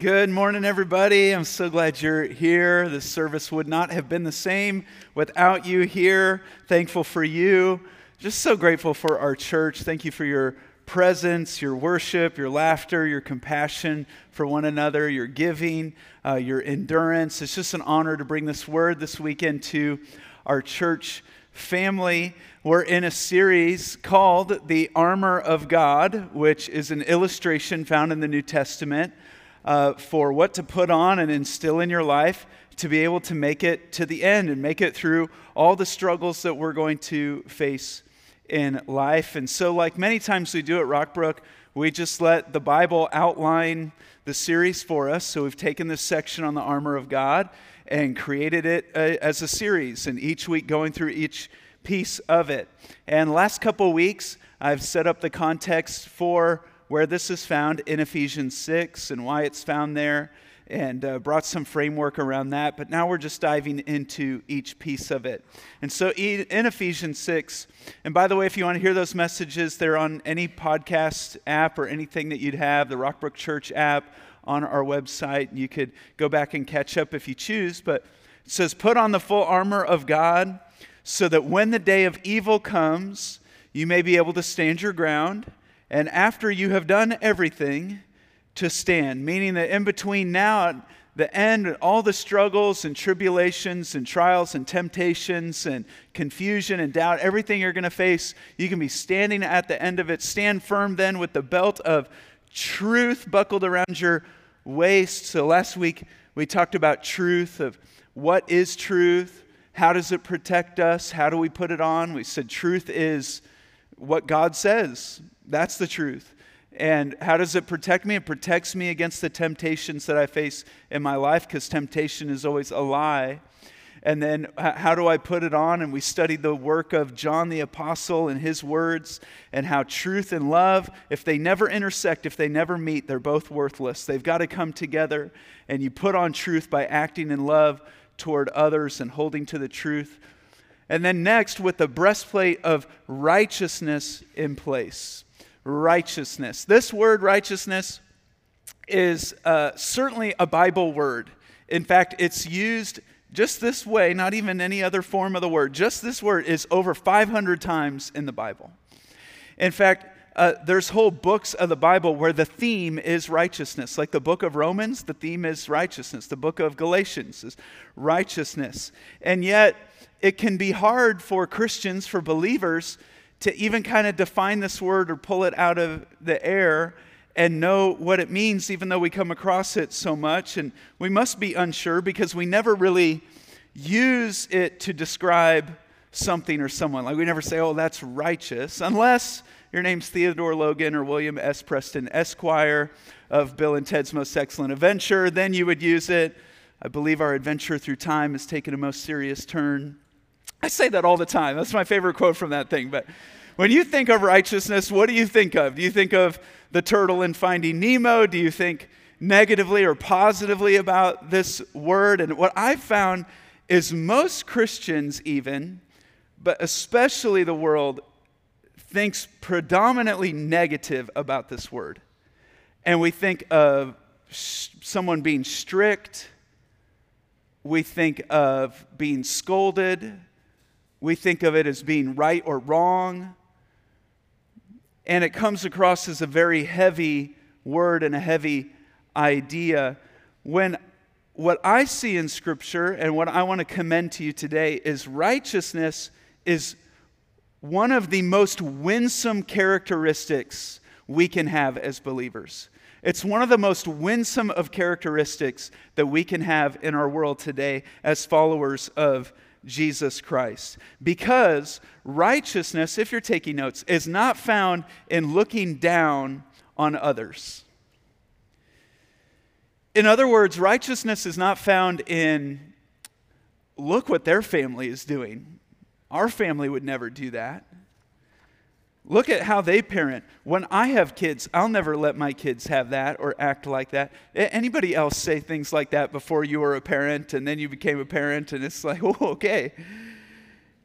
Good morning, everybody. I'm so glad you're here. This service would not have been the same without you here. Thankful for you. Just so grateful for our church. Thank you for your presence, your worship, your laughter, your compassion for one another, your giving, uh, your endurance. It's just an honor to bring this word this weekend to our church family. We're in a series called The Armor of God, which is an illustration found in the New Testament uh, for what to put on and instill in your life to be able to make it to the end and make it through all the struggles that we're going to face in life. And so, like many times we do at Rockbrook, we just let the Bible outline the series for us. So, we've taken this section on the armor of God and created it uh, as a series, and each week going through each piece of it. And last couple weeks, I've set up the context for where this is found in Ephesians 6 and why it's found there, and uh, brought some framework around that. But now we're just diving into each piece of it. And so in Ephesians 6, and by the way, if you want to hear those messages, they're on any podcast app or anything that you'd have, the Rockbrook Church app on our website. You could go back and catch up if you choose. But it says, Put on the full armor of God so that when the day of evil comes, you may be able to stand your ground and after you have done everything, to stand, meaning that in between now the end, all the struggles and tribulations and trials and temptations and confusion and doubt, everything you're going to face, you can be standing at the end of it. Stand firm then with the belt of truth buckled around your waist. So last week we talked about truth of what is truth, how does it protect us, how do we put it on? We said truth is what God says. That's the truth. And how does it protect me? It protects me against the temptations that I face in my life because temptation is always a lie. And then how do I put it on? And we studied the work of John the Apostle and his words, and how truth and love, if they never intersect, if they never meet, they're both worthless. They've got to come together. And you put on truth by acting in love toward others and holding to the truth. And then next, with the breastplate of righteousness in place righteousness. This word righteousness is uh, certainly a Bible word. In fact, it's used just this way, not even any other form of the word. Just this word is over 500 times in the Bible. In fact, uh, there's whole books of the Bible where the theme is righteousness. Like the book of Romans, the theme is righteousness. The book of Galatians is righteousness. And yet, it can be hard for Christians, for believers, to even kind of define this word or pull it out of the air and know what it means, even though we come across it so much. And we must be unsure because we never really use it to describe something or someone. Like we never say, oh, that's righteous, unless your name's Theodore Logan or William S. Preston Esquire of Bill and Ted's Most Excellent Adventure. Then you would use it. I believe our adventure through time has taken a most serious turn. I say that all the time. That's my favorite quote from that thing. But when you think of righteousness, what do you think of? Do you think of the turtle in Finding Nemo? Do you think negatively or positively about this word? And what I've found is most Christians, even, but especially the world, thinks predominantly negative about this word. And we think of someone being strict, we think of being scolded, we think of it as being right or wrong. And it comes across as a very heavy word and a heavy idea. When what I see in Scripture and what I want to commend to you today is righteousness is one of the most winsome characteristics we can have as believers. It's one of the most winsome of characteristics that we can have in our world today as followers of Jesus Christ. Because righteousness, if you're taking notes, is not found in looking down on others. In other words, righteousness is not found in look what their family is doing. Our family would never do that. Look at how they parent. When I have kids, I'll never let my kids have that or act like that. Anybody else say things like that before you were a parent and then you became a parent and it's like, oh, okay.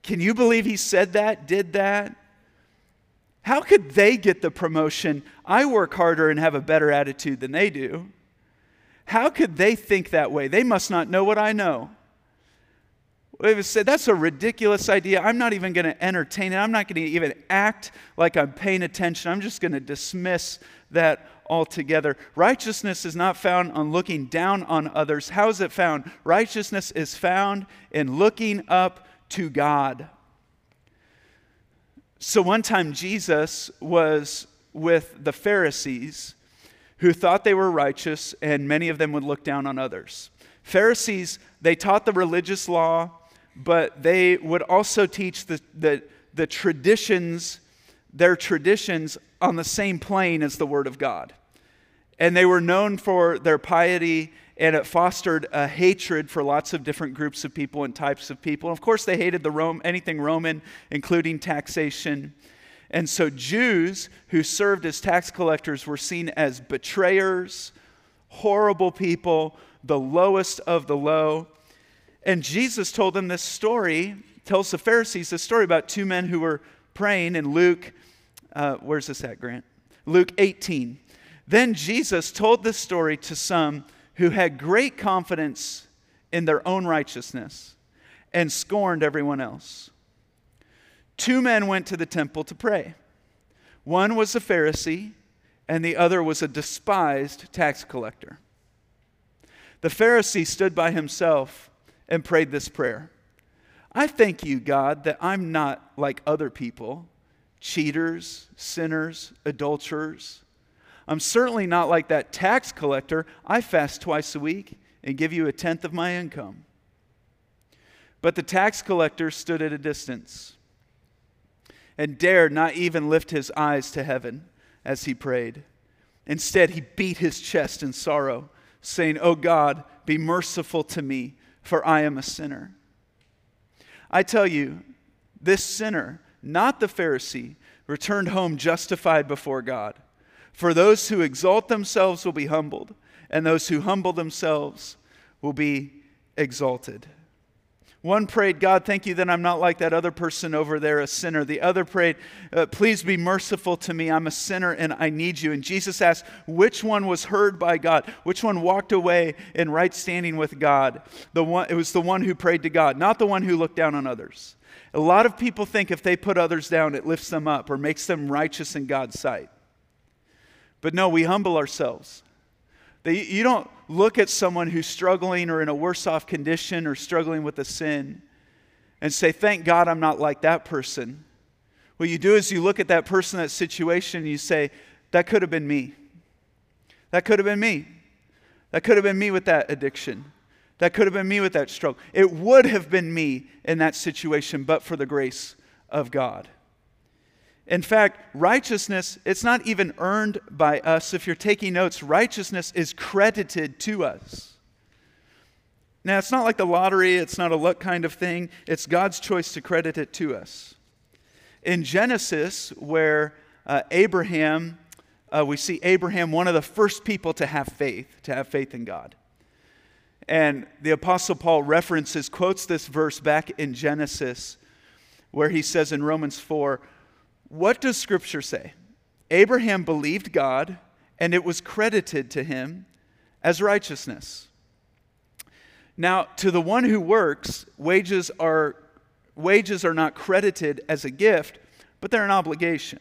Can you believe he said that, did that? How could they get the promotion? I work harder and have a better attitude than they do. How could they think that way? They must not know what I know. They would say, That's a ridiculous idea. I'm not even going to entertain it. I'm not going to even act like I'm paying attention. I'm just going to dismiss that altogether. Righteousness is not found on looking down on others. How is it found? Righteousness is found in looking up to God. So one time Jesus was with the Pharisees who thought they were righteous, and many of them would look down on others. Pharisees, they taught the religious law, but they would also teach the, the, the traditions, their traditions, on the same plane as the Word of God. And they were known for their piety, and it fostered a hatred for lots of different groups of people and types of people. And of course, they hated the Rome, anything Roman, including taxation. And so, Jews who served as tax collectors were seen as betrayers, horrible people, the lowest of the low. And Jesus told them this story, tells the Pharisees this story about two men who were praying in Luke, uh, where's this at, Grant? Luke 18. Then Jesus told this story to some who had great confidence in their own righteousness and scorned everyone else. Two men went to the temple to pray. One was a Pharisee, and the other was a despised tax collector. The Pharisee stood by himself and prayed this prayer I thank you, God, that I'm not like other people cheaters, sinners, adulterers. I'm certainly not like that tax collector. I fast twice a week and give you a tenth of my income. But the tax collector stood at a distance and dared not even lift his eyes to heaven as he prayed. Instead, he beat his chest in sorrow, saying, Oh God, be merciful to me, for I am a sinner. I tell you, this sinner, not the Pharisee, returned home justified before God. For those who exalt themselves will be humbled, and those who humble themselves will be exalted. One prayed, God, thank you that I'm not like that other person over there, a sinner. The other prayed, uh, please be merciful to me. I'm a sinner and I need you. And Jesus asked, which one was heard by God? Which one walked away in right standing with God? The one, it was the one who prayed to God, not the one who looked down on others. A lot of people think if they put others down, it lifts them up or makes them righteous in God's sight. But no, we humble ourselves. You don't look at someone who's struggling or in a worse off condition or struggling with a sin and say, Thank God I'm not like that person. What you do is you look at that person, that situation, and you say, That could have been me. That could have been me. That could have been me with that addiction. That could have been me with that struggle. It would have been me in that situation, but for the grace of God. In fact, righteousness, it's not even earned by us. If you're taking notes, righteousness is credited to us. Now, it's not like the lottery, it's not a luck kind of thing. It's God's choice to credit it to us. In Genesis, where uh, Abraham, uh, we see Abraham, one of the first people to have faith, to have faith in God. And the Apostle Paul references, quotes this verse back in Genesis, where he says in Romans 4, what does Scripture say? Abraham believed God, and it was credited to him as righteousness. Now, to the one who works, wages are, wages are not credited as a gift, but they're an obligation.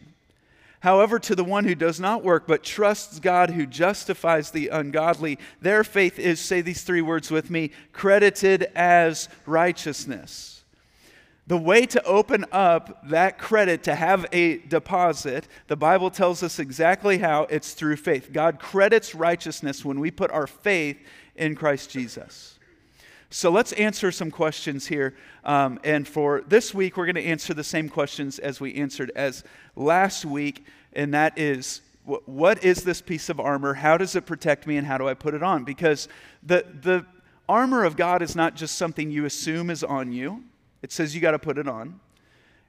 However, to the one who does not work, but trusts God who justifies the ungodly, their faith is, say these three words with me, credited as righteousness. The way to open up that credit to have a deposit, the Bible tells us exactly how it's through faith. God credits righteousness when we put our faith in Christ Jesus. So let's answer some questions here. Um, and for this week, we're going to answer the same questions as we answered as last week, and that is what is this piece of armor? How does it protect me, and how do I put it on? Because the, the armor of God is not just something you assume is on you. It says you got to put it on.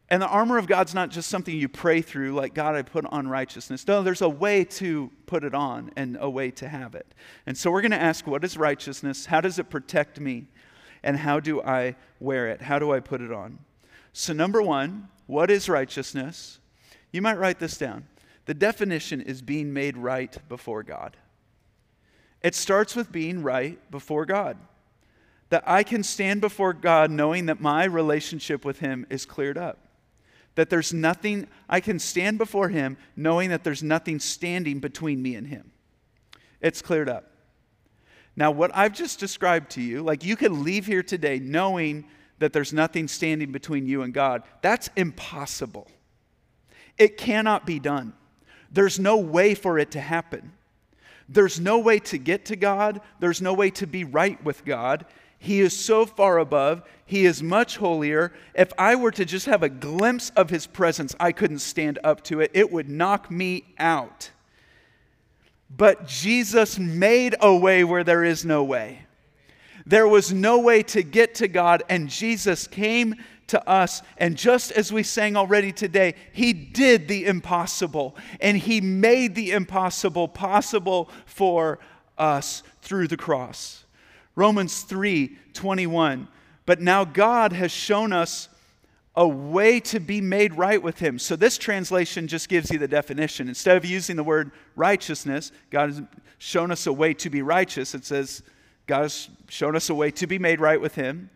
And the armor of God's not just something you pray through, like, God, I put on righteousness. No, there's a way to put it on and a way to have it. And so we're going to ask, what is righteousness? How does it protect me? And how do I wear it? How do I put it on? So, number one, what is righteousness? You might write this down. The definition is being made right before God. It starts with being right before God. That I can stand before God knowing that my relationship with Him is cleared up that there's nothing, I can stand before Him knowing that there's nothing standing between me and Him. It's cleared up. Now, what I've just described to you, like you can leave here today knowing that there's nothing standing between you and God, that's impossible. It cannot be done. There's no way for it to happen. There's no way to get to God. There's no way to be right with God. He is so far above. He is much holier. If I were to just have a glimpse of his presence, I couldn't stand up to it. It would knock me out. But Jesus made a way where there is no way. There was no way to get to God, and Jesus came to us. And just as we sang already today, He did the impossible, and He made the impossible possible for us through the cross. Romans 3 21. But now God has shown us a way to be made right with Him. So this translation just gives you the definition. Instead of using the word righteousness, God has shown us a way to be righteous. It says, God has shown us a way to be made right with Him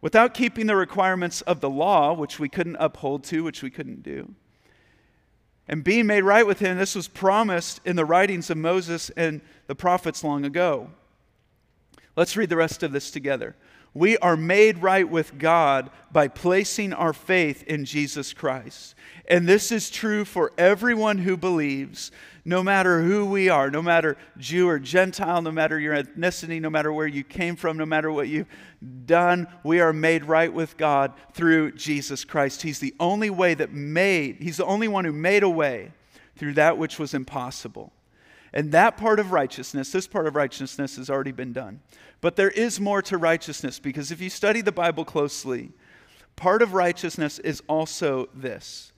without keeping the requirements of the law, which we couldn't uphold to, which we couldn't do. And being made right with Him, this was promised in the writings of Moses and the prophets long ago. Let's read the rest of this together. We are made right with God by placing our faith in Jesus Christ. And this is true for everyone who believes, no matter who we are, no matter Jew or Gentile, no matter your ethnicity, no matter where you came from, no matter what you've done, we are made right with God through Jesus Christ. He's the only way that made, He's the only one who made a way through that which was impossible. And that part of righteousness, this part of righteousness has already been done. But there is more to righteousness because if you study the Bible closely, part of righteousness is also this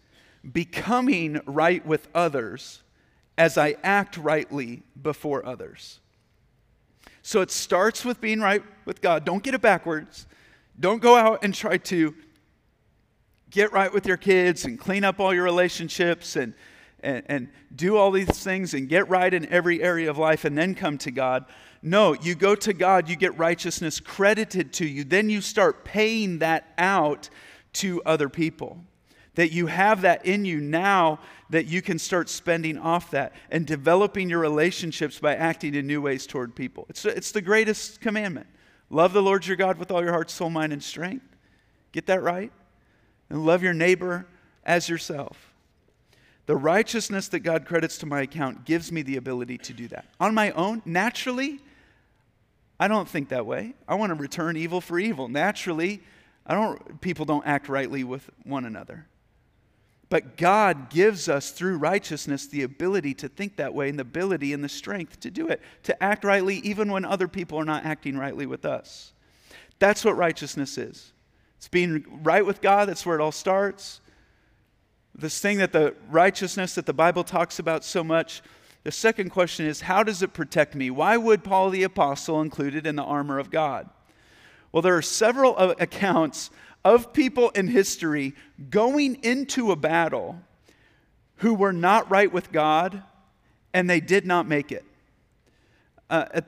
becoming right with others as I act rightly before others. So it starts with being right with God. Don't get it backwards. Don't go out and try to get right with your kids and clean up all your relationships and and, and do all these things and get right in every area of life and then come to God. No, you go to God, you get righteousness credited to you, then you start paying that out to other people. That you have that in you now that you can start spending off that and developing your relationships by acting in new ways toward people. It's, it's the greatest commandment. Love the Lord your God with all your heart, soul, mind, and strength. Get that right? And love your neighbor as yourself. The righteousness that God credits to my account gives me the ability to do that. On my own, naturally, I don't think that way. I want to return evil for evil. Naturally, I don't people don't act rightly with one another. But God gives us through righteousness the ability to think that way and the ability and the strength to do it, to act rightly even when other people are not acting rightly with us. That's what righteousness is. It's being right with God, that's where it all starts this thing that the righteousness that the Bible talks about so much. The second question is, how does it protect me? Why would Paul the Apostle include it in the armor of God? Well, there are several accounts of people in history going into a battle who were not right with God and they did not make it. Uh,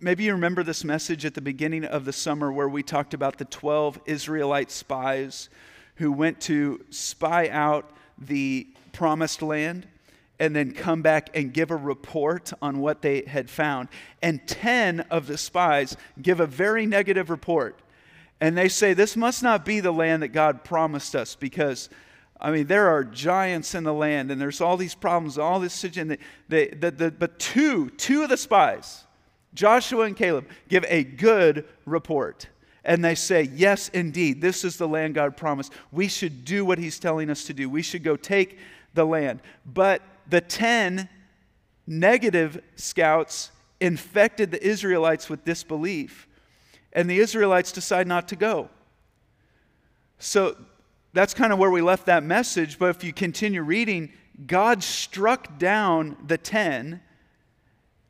maybe you remember this message at the beginning of the summer where we talked about the 12 Israelite spies who went to spy out the promised land and then come back and give a report on what they had found. And 10 of the spies give a very negative report. And they say, This must not be the land that God promised us because. I mean, there are giants in the land, and there's all these problems, all this situation. They, the, the, but two, two of the spies, Joshua and Caleb, give a good report and they say, Yes, indeed, this is the land God promised. We should do what He's telling us to do. We should go take the land. But the 10 negative scouts infected the Israelites with disbelief, and the Israelites decide not to go. So that's kind of where we left that message. But if you continue reading, God struck down the ten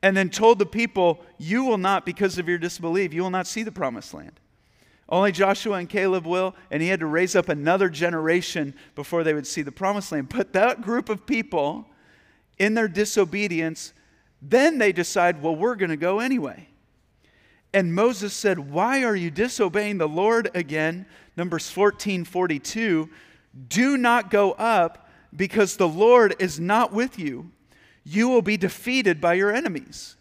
and then told the people, You will not, because of your disbelief, you will not see the promised land. Only Joshua and Caleb will, and he had to raise up another generation before they would see the promised land. But that group of people, in their disobedience, then they decide, Well, we're going to go anyway. And Moses said, Why are you disobeying the Lord again? Numbers 14 42. Do not go up because the Lord is not with you. You will be defeated by your enemies.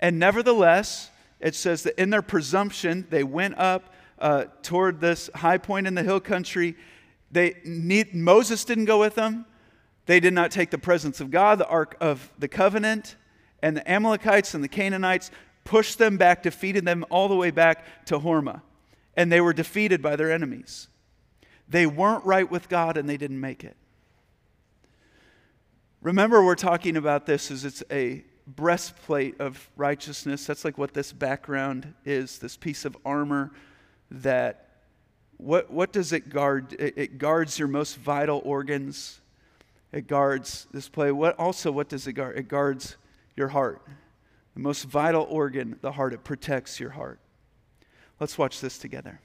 And nevertheless, it says that in their presumption, they went up uh, toward this high point in the hill country. They need, Moses didn't go with them. They did not take the presence of God, the Ark of the Covenant, and the Amalekites and the Canaanites pushed them back, defeated them all the way back to Hormah. And they were defeated by their enemies. They weren't right with God and they didn't make it. Remember, we're talking about this as it's a breastplate of righteousness. That's like what this background is this piece of armor that, what, what does it guard? It, it guards your most vital organs. It guards this play. What also, what does it guard? It guards your heart. The most vital organ, the heart, it protects your heart. Let's watch this together.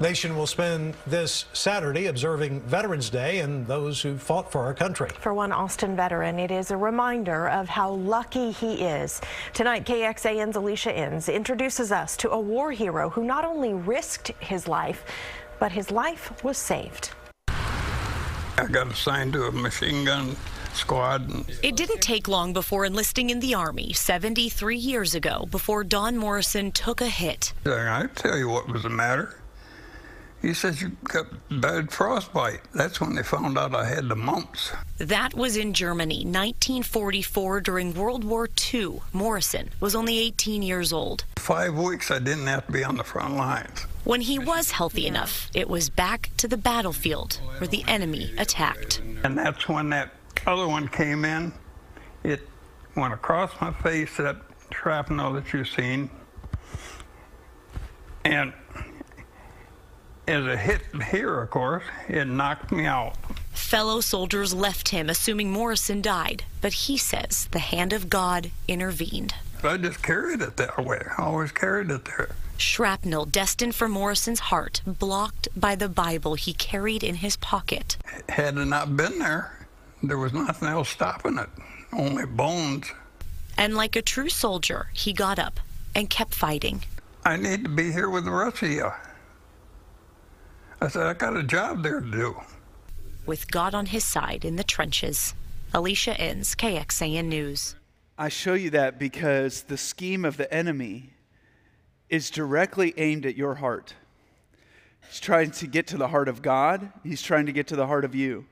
Nation will spend this Saturday observing Veterans Day and those who fought for our country. For one Austin veteran, it is a reminder of how lucky he is. Tonight, KXAN's Alicia Enns introduces us to a war hero who not only risked his life, but his life was saved. I got assigned to a machine gun squad. It didn't take long before enlisting in the Army 73 years ago before Don Morrison took a hit. I tell you what was the matter. He says you got hmm. bad frostbite. That's when they found out I had the mumps. That was in Germany, 1944, during World War II. Morrison was only 18 years old. Five weeks I didn't have to be on the front lines. When he was healthy enough, it was back to the battlefield where the enemy attacked. And that's when that other one came in. It went across my face, that shrapnel that you've seen. And as a hit here, of course, it knocked me out. Fellow soldiers left him, assuming Morrison died, but he says the hand of God intervened. I just carried it that way. I always carried it there. Shrapnel destined for Morrison's heart, blocked by the Bible he carried in his pocket. Had it not been there, there was nothing else stopping it, only bones. And like a true soldier, he got up and kept fighting. I need to be here with the rest of you. I said, I got a job there to do. With God on his side in the trenches, Alicia Enns, KXAN News. I show you that because the scheme of the enemy is directly aimed at your heart. He's trying to get to the heart of God, he's trying to get to the heart of you.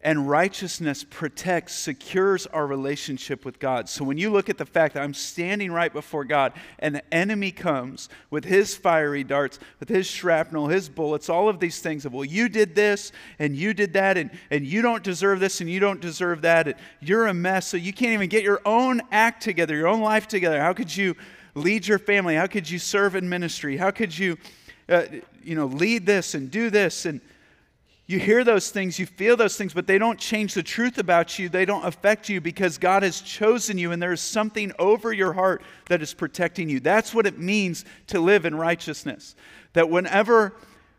And righteousness protects, secures our relationship with God. So when you look at the fact that I'm standing right before God and the enemy comes with his fiery darts, with his shrapnel, his bullets, all of these things of, well, you did this and you did that and, and you don't deserve this and you don't deserve that. And you're a mess. So you can't even get your own act together, your own life together. How could you lead your family? How could you serve in ministry? How could you, uh, you know, lead this and do this? And you hear those things, you feel those things, but they don't change the truth about you. They don't affect you because God has chosen you and there is something over your heart that is protecting you. That's what it means to live in righteousness. That whenever,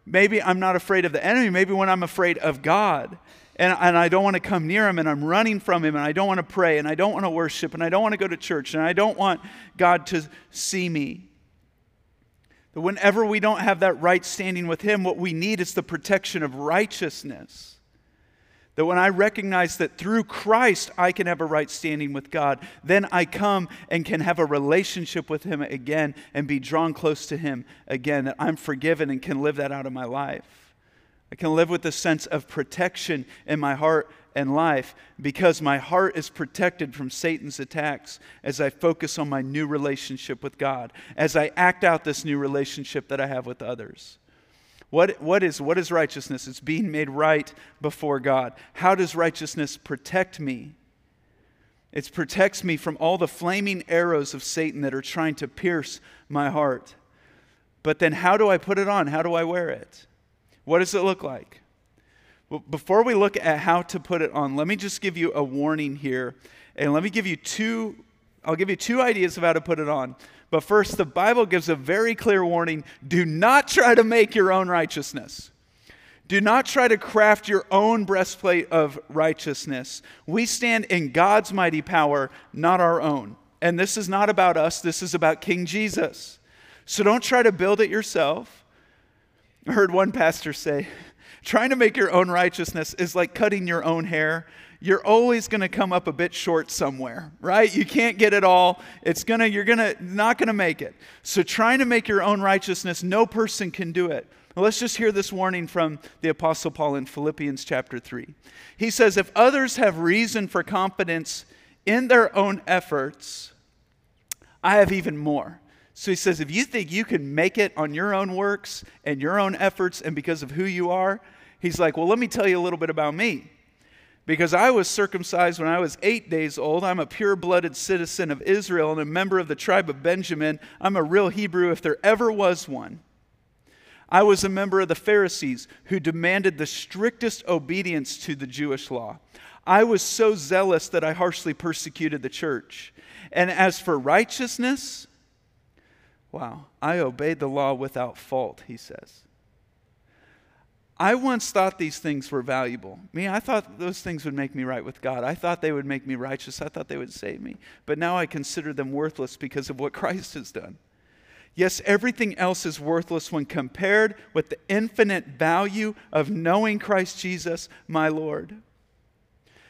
maybe I'm not afraid of the enemy, maybe when I'm afraid of God, and, and I don't want to come near him and I'm running from him and I don't want to pray and I don't want to worship and I don't want to go to church and I don't want God to see me. That whenever we don't have that right standing with Him, what we need is the protection of righteousness. That when I recognize that through Christ I can have a right standing with God, then I come and can have a relationship with Him again and be drawn close to Him again. That I'm forgiven and can live that out of my life. I can live with a sense of protection in my heart and life because my heart is protected from Satan's attacks as I focus on my new relationship with God, as I act out this new relationship that I have with others. What, what, is, what is righteousness? It's being made right before God. How does righteousness protect me? It protects me from all the flaming arrows of Satan that are trying to pierce my heart. But then, how do I put it on? How do I wear it? What does it look like? Before we look at how to put it on, let me just give you a warning here. And let me give you two, I'll give you two ideas of how to put it on. But first, the Bible gives a very clear warning do not try to make your own righteousness. Do not try to craft your own breastplate of righteousness. We stand in God's mighty power, not our own. And this is not about us, this is about King Jesus. So don't try to build it yourself. I heard one pastor say, trying to make your own righteousness is like cutting your own hair. You're always going to come up a bit short somewhere, right? You can't get it all. It's going to you're going to not going to make it. So trying to make your own righteousness, no person can do it. Let's just hear this warning from the Apostle Paul in Philippians chapter 3. He says, If others have reason for confidence in their own efforts, I have even more. So he says, if you think you can make it on your own works and your own efforts and because of who you are, he's like, well, let me tell you a little bit about me. Because I was circumcised when I was eight days old. I'm a pure blooded citizen of Israel and a member of the tribe of Benjamin. I'm a real Hebrew if there ever was one. I was a member of the Pharisees who demanded the strictest obedience to the Jewish law. I was so zealous that I harshly persecuted the church. And as for righteousness, Wow. I obeyed the law without fault, he says. I once thought these things were valuable. Me, I thought those things would make me right with God. I thought they would make me righteous. I thought they would save me. But now I consider them worthless because of what Christ has done. Yes, everything else is worthless when compared with the infinite value of knowing Christ Jesus, my Lord.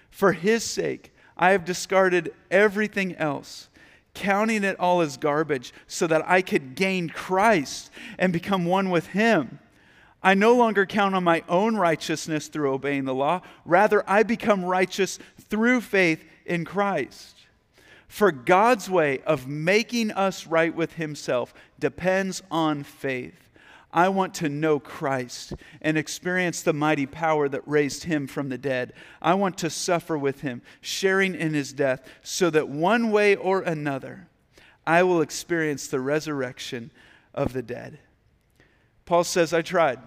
For his sake, I have discarded everything else counting it all as garbage so that I could gain Christ and become one with Him. I no longer count on my own righteousness through obeying the law. Rather, I become righteous through faith in Christ. For God's way of making us right with Himself depends on faith. I want to know Christ and experience the mighty power that raised him from the dead. I want to suffer with him, sharing in his death, so that one way or another I will experience the resurrection of the dead. Paul says, I tried.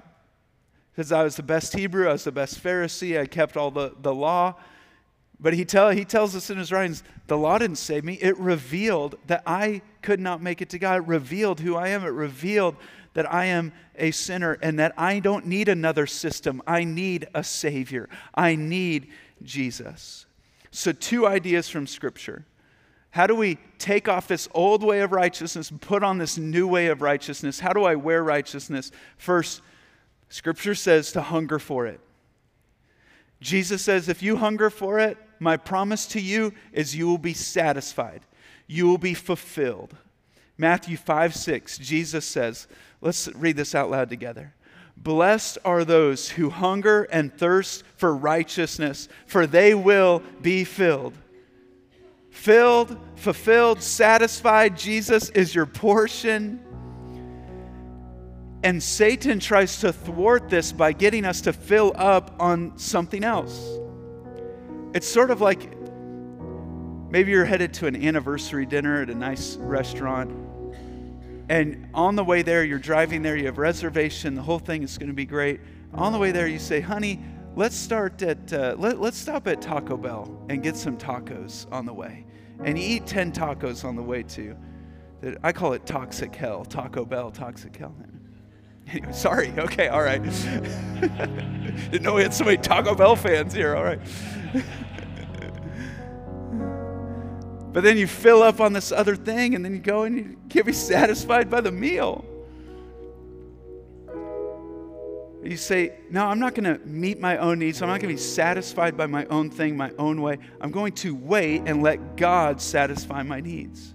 Because I was the best Hebrew, I was the best Pharisee, I kept all the, the law. But he, tell, he tells us in his writings, the law didn't save me. It revealed that I could not make it to God. It revealed who I am. It revealed that I am a sinner and that I don't need another system. I need a Savior. I need Jesus. So, two ideas from Scripture. How do we take off this old way of righteousness and put on this new way of righteousness? How do I wear righteousness? First, Scripture says to hunger for it. Jesus says, if you hunger for it, my promise to you is you will be satisfied, you will be fulfilled. Matthew 5 6, Jesus says, let's read this out loud together. Blessed are those who hunger and thirst for righteousness, for they will be filled. Filled, fulfilled, satisfied, Jesus is your portion. And Satan tries to thwart this by getting us to fill up on something else. It's sort of like maybe you're headed to an anniversary dinner at a nice restaurant and on the way there, you're driving there, you have reservation, the whole thing is going to be great. On the way there, you say, honey, let's start at, uh, let, let's stop at Taco Bell and get some tacos on the way. And you eat 10 tacos on the way too. I call it toxic hell, Taco Bell, toxic hell. Anyway, sorry, okay, all right. Didn't know we had so many Taco Bell fans here, all right. But then you fill up on this other thing, and then you go and you can't be satisfied by the meal. You say, No, I'm not going to meet my own needs. I'm not going to be satisfied by my own thing, my own way. I'm going to wait and let God satisfy my needs.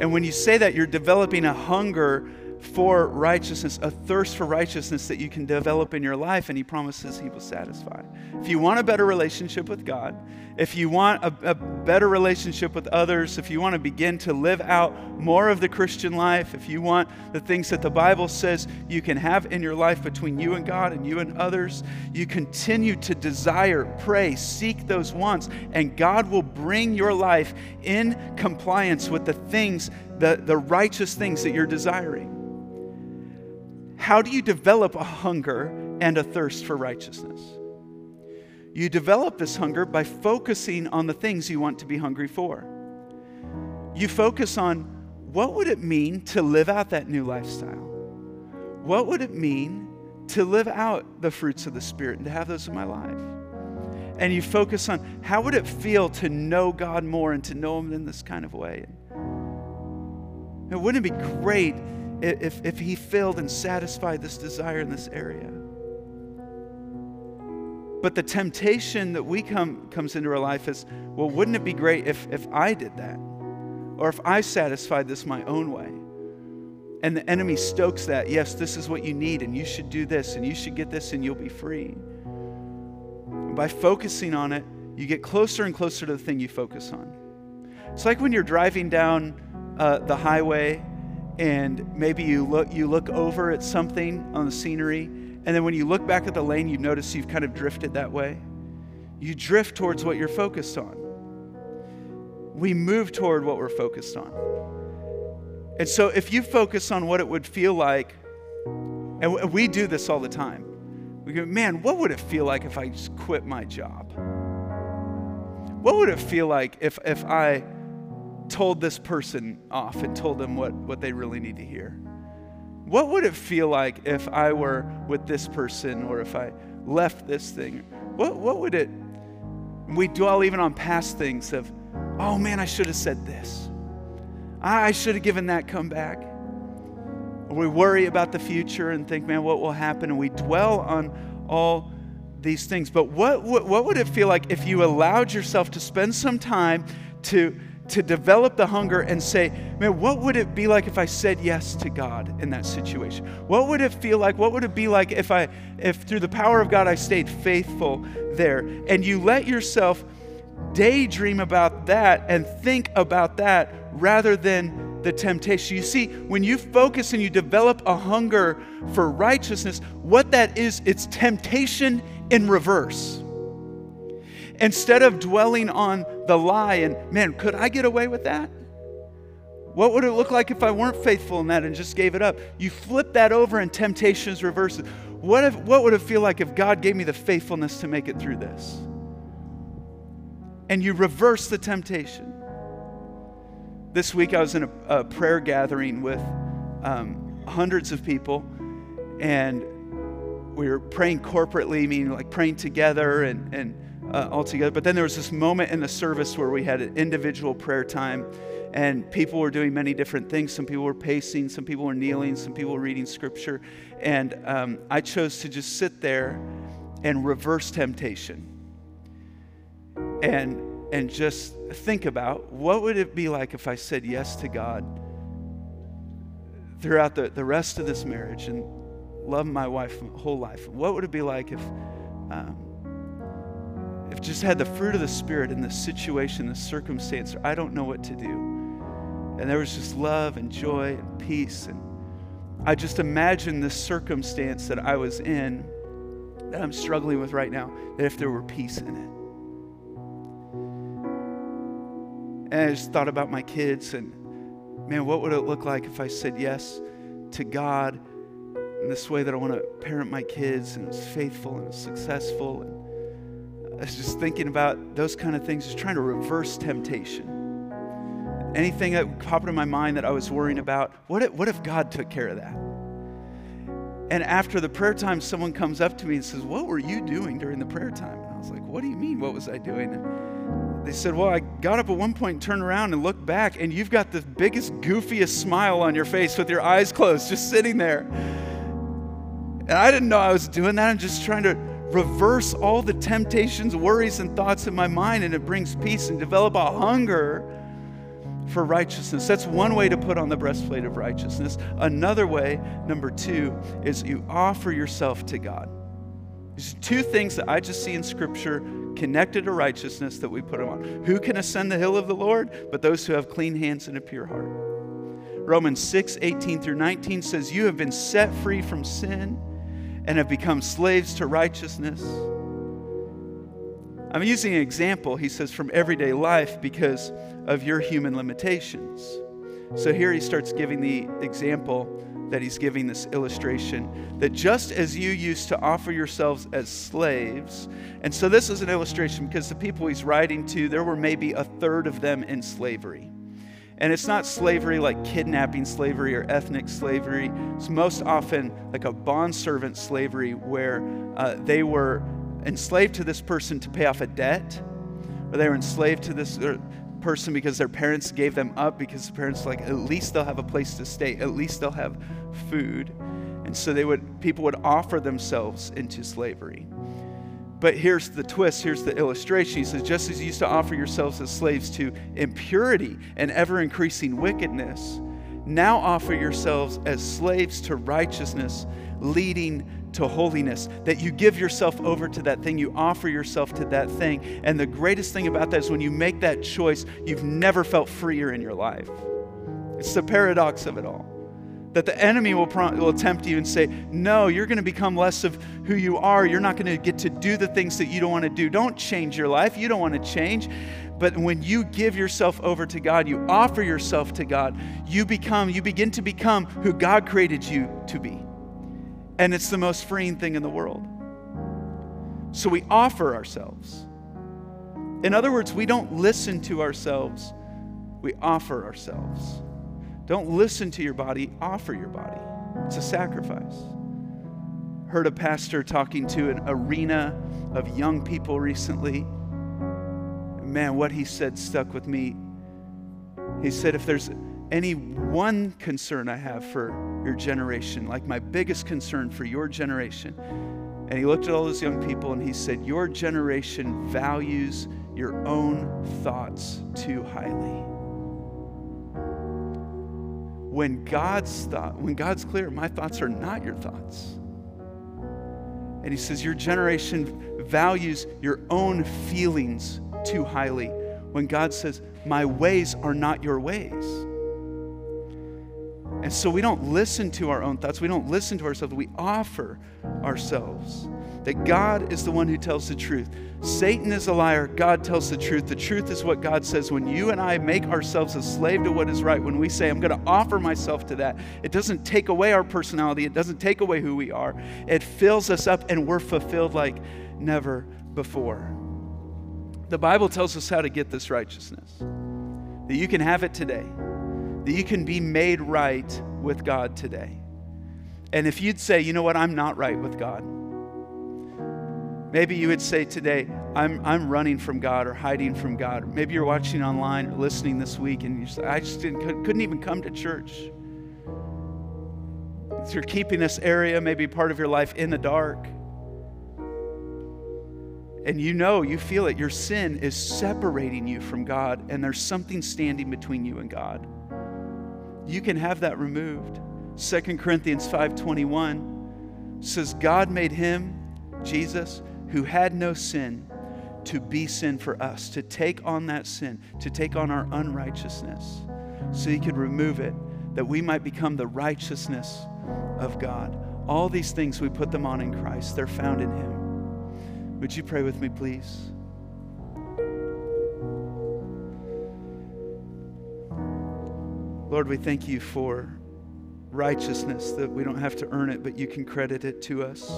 And when you say that, you're developing a hunger for righteousness, a thirst for righteousness that you can develop in your life, and He promises He will satisfy. If you want a better relationship with God, if you want a, a, better relationship with others, if you want to begin to live out more of the Christian life, if you want the things that the Bible says you can have in your life between you and God and you and others, you continue to desire, pray, seek those wants, and God will bring your life in compliance with the things, the, the righteous things that you're desiring. How do you develop a hunger and a thirst for righteousness. You develop this hunger by focusing on the things you want to be hungry for. You focus on what would it mean to live out that new lifestyle? What would it mean to live out the fruits of the Spirit and to have those in my life? And you focus on how would it feel to know God more and to know Him in this kind of way? And wouldn't it be great if, if He filled and satisfied this desire in this area? But the temptation that we come comes into our life is, well, wouldn't it be great if, if I did that? Or if I satisfied this my own way? And the enemy stokes that, yes, this is what you need, and you should do this, and you should get this, and you'll be free. And by focusing on it, you get closer and closer to the thing you focus on. It's like when you're driving down uh, the highway and maybe you look, you look over at something on the scenery, and then when you look back at the lane, you notice you've kind of drifted that way. You drift towards what you're focused on. We move toward what we're focused on. And so if you focus on what it would feel like, and we do this all the time, we go, man, what would it feel like if I just quit my job? What would it feel like if, if I told this person off and told them what, what they really need to hear? What would it feel like if I were with this person or if I left this thing? What, what would it, we dwell even on past things of, oh man, I should have said this. I should have given that comeback. We worry about the future and think, man, what will happen? And we dwell on all these things. But what, what, what would it feel like if you allowed yourself to spend some time to, to develop the hunger and say, man, what would it be like if I said yes to God in that situation? What would it feel like? What would it be like if I, if through the power of God I stayed faithful there? And you let yourself daydream about that and think about that rather than the temptation. You see, when you focus and you develop a hunger for righteousness, what that is, it's temptation in reverse. Instead of dwelling on the lie and, man, could I get away with that? What would it look like if I weren't faithful in that and just gave it up? You flip that over and temptations reverse. What, if, what would it feel like if God gave me the faithfulness to make it through this? And you reverse the temptation. This week I was in a, a prayer gathering with um, hundreds of people, and we were praying corporately, meaning like praying together and, and uh, all together. But then there was this moment in the service where we had an individual prayer time, and people were doing many different things. Some people were pacing, some people were kneeling, some people were reading scripture. And um, I chose to just sit there and reverse temptation. And and just think about what would it be like if I said yes to God throughout the, the rest of this marriage and love my wife whole life? What would it be like if um, if just had the fruit of the Spirit in this situation, this circumstance, I don't know what to do. And there was just love and joy and peace. And I just imagine this circumstance that I was in, that I'm struggling with right now, that if there were peace in it. And I just thought about my kids and, man, what would it look like if I said yes to God in this way that I want to parent my kids and is faithful and successful? And I was just thinking about those kind of things, just trying to reverse temptation. Anything that popped in my mind that I was worrying about, what if, what if God took care of that? And after the prayer time, someone comes up to me and says, What were you doing during the prayer time? And I was like, What do you mean? What was I doing? And they said, Well, I got up at one point and turned around and looked back, and you've got the biggest, goofiest smile on your face with your eyes closed, just sitting there. And I didn't know I was doing that. I'm just trying to reverse all the temptations, worries, and thoughts in my mind, and it brings peace and develop a hunger for righteousness. That's one way to put on the breastplate of righteousness. Another way, number two, is you offer yourself to God. There's two things that I just see in Scripture connected to righteousness that we put on. Who can ascend the hill of the Lord? But those who have clean hands and a pure heart. Romans 6 18 through 19 says, You have been set free from sin and have become slaves to righteousness. I'm using an example, he says, from everyday life because of your human limitations. So here he starts giving the example that he's giving this illustration that just as you used to offer yourselves as slaves, and so this is an illustration because the people he's writing to, there were maybe a third of them in slavery. And it's not slavery like kidnapping slavery or ethnic slavery. It's most often like a bondservant slavery where uh, they were enslaved to this person to pay off a debt, or they were enslaved to this person because their parents gave them up because the parents like at least they'll have a place to stay, at least they'll have food. And so they would people would offer themselves into slavery. But here's the twist, here's the illustration. He says, just as you used to offer yourselves as slaves to impurity and ever increasing wickedness, now offer yourselves as slaves to righteousness, leading to holiness. That you give yourself over to that thing, you offer yourself to that thing. And the greatest thing about that is when you make that choice, you've never felt freer in your life. It's the paradox of it all that the enemy will, will tempt you and say, No, you're going to become less of who you are. You're not going to get to do the things that you don't want to do. Don't change your life. You don't want to change. But when you give yourself over to God, you offer yourself to God, you become, you begin to become who God created you to be. And it's the most freeing thing in the world. So we offer ourselves. In other words, we don't listen to ourselves, we offer ourselves. Don't listen to your body, offer your body. It's a sacrifice. Heard a pastor talking to an arena of young people recently. Man, what he said stuck with me. He said, if there's any one concern I have for your generation, like my biggest concern for your generation, and he looked at all those young people and he said, Your generation values your own thoughts too highly when God's thought, when God's clear, my thoughts are not your thoughts. And he says, Your generation values your own feelings too highly. When God says, My ways are not your ways. And so we don't listen to our own thoughts. We don't listen to ourselves. We offer ourselves. That God is the one who tells the truth. Satan is a liar. God tells the truth. The truth is what God says. When you and I make ourselves a slave to what is right, when we say, I'm going to offer myself to that, it doesn't take away our personality. It doesn't take away who we are. It fills us up and we're fulfilled like never before. The Bible tells us how to get this righteousness that you can have it today that you can be made right with God today. And if you'd say, you know what, I'm not right with God, maybe you would say today, I'm, I'm running from God or hiding from God. Maybe you're watching online or listening this week and you say, I just couldn't even come to church. If you're keeping this area, maybe part of your life, in the dark. And you know, you feel it, your sin is separating you from God, and there's something standing between you and God you can have that removed. 2 Corinthians 5:21 says God made him Jesus who had no sin to be sin for us, to take on that sin, to take on our unrighteousness so he could remove it that we might become the righteousness of God. All these things we put them on in Christ. They're found in him. Would you pray with me please? Lord, we thank you for righteousness that we don't have to earn it, but you can credit it to us.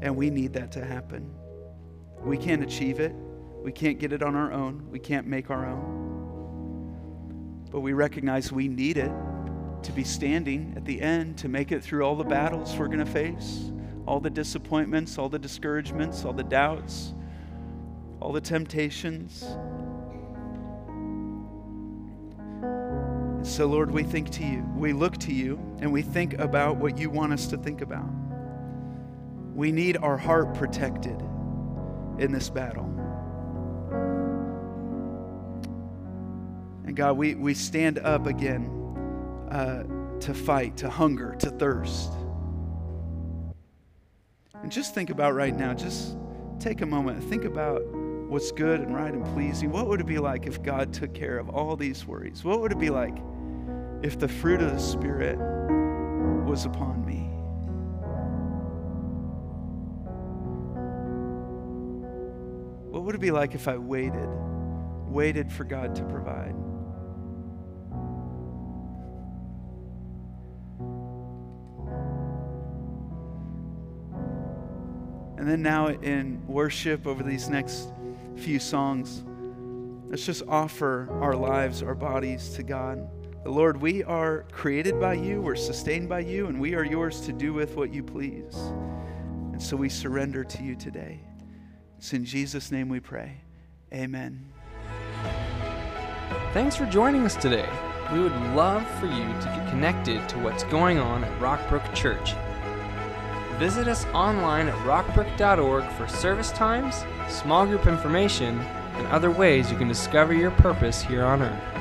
And we need that to happen. We can't achieve it, we can't get it on our own, we can't make our own. But we recognize we need it to be standing at the end, to make it through all the battles we're going to face, all the disappointments, all the discouragements, all the doubts, all the temptations. So, Lord, we think to you. We look to you and we think about what you want us to think about. We need our heart protected in this battle. And God, we, we stand up again uh, to fight, to hunger, to thirst. And just think about right now, just take a moment think about what's good and right and pleasing. What would it be like if God took care of all these worries? What would it be like? if the fruit of the Spirit was upon me. would it be like if I waited, waited for God to provide? And then now in worship over these next few songs, let's just offer our lives, our bodies to God. The Lord, we are created by you, we're sustained by you, and we are yours to do with what you please. And so we surrender to you today. It's in Jesus' name we pray. Amen. Thanks for joining us today. We would love for you to get connected to what's going on at Rockbrook Church. Visit us online at rockbrook.org for service times, small group information, and other ways you can discover your purpose here on earth.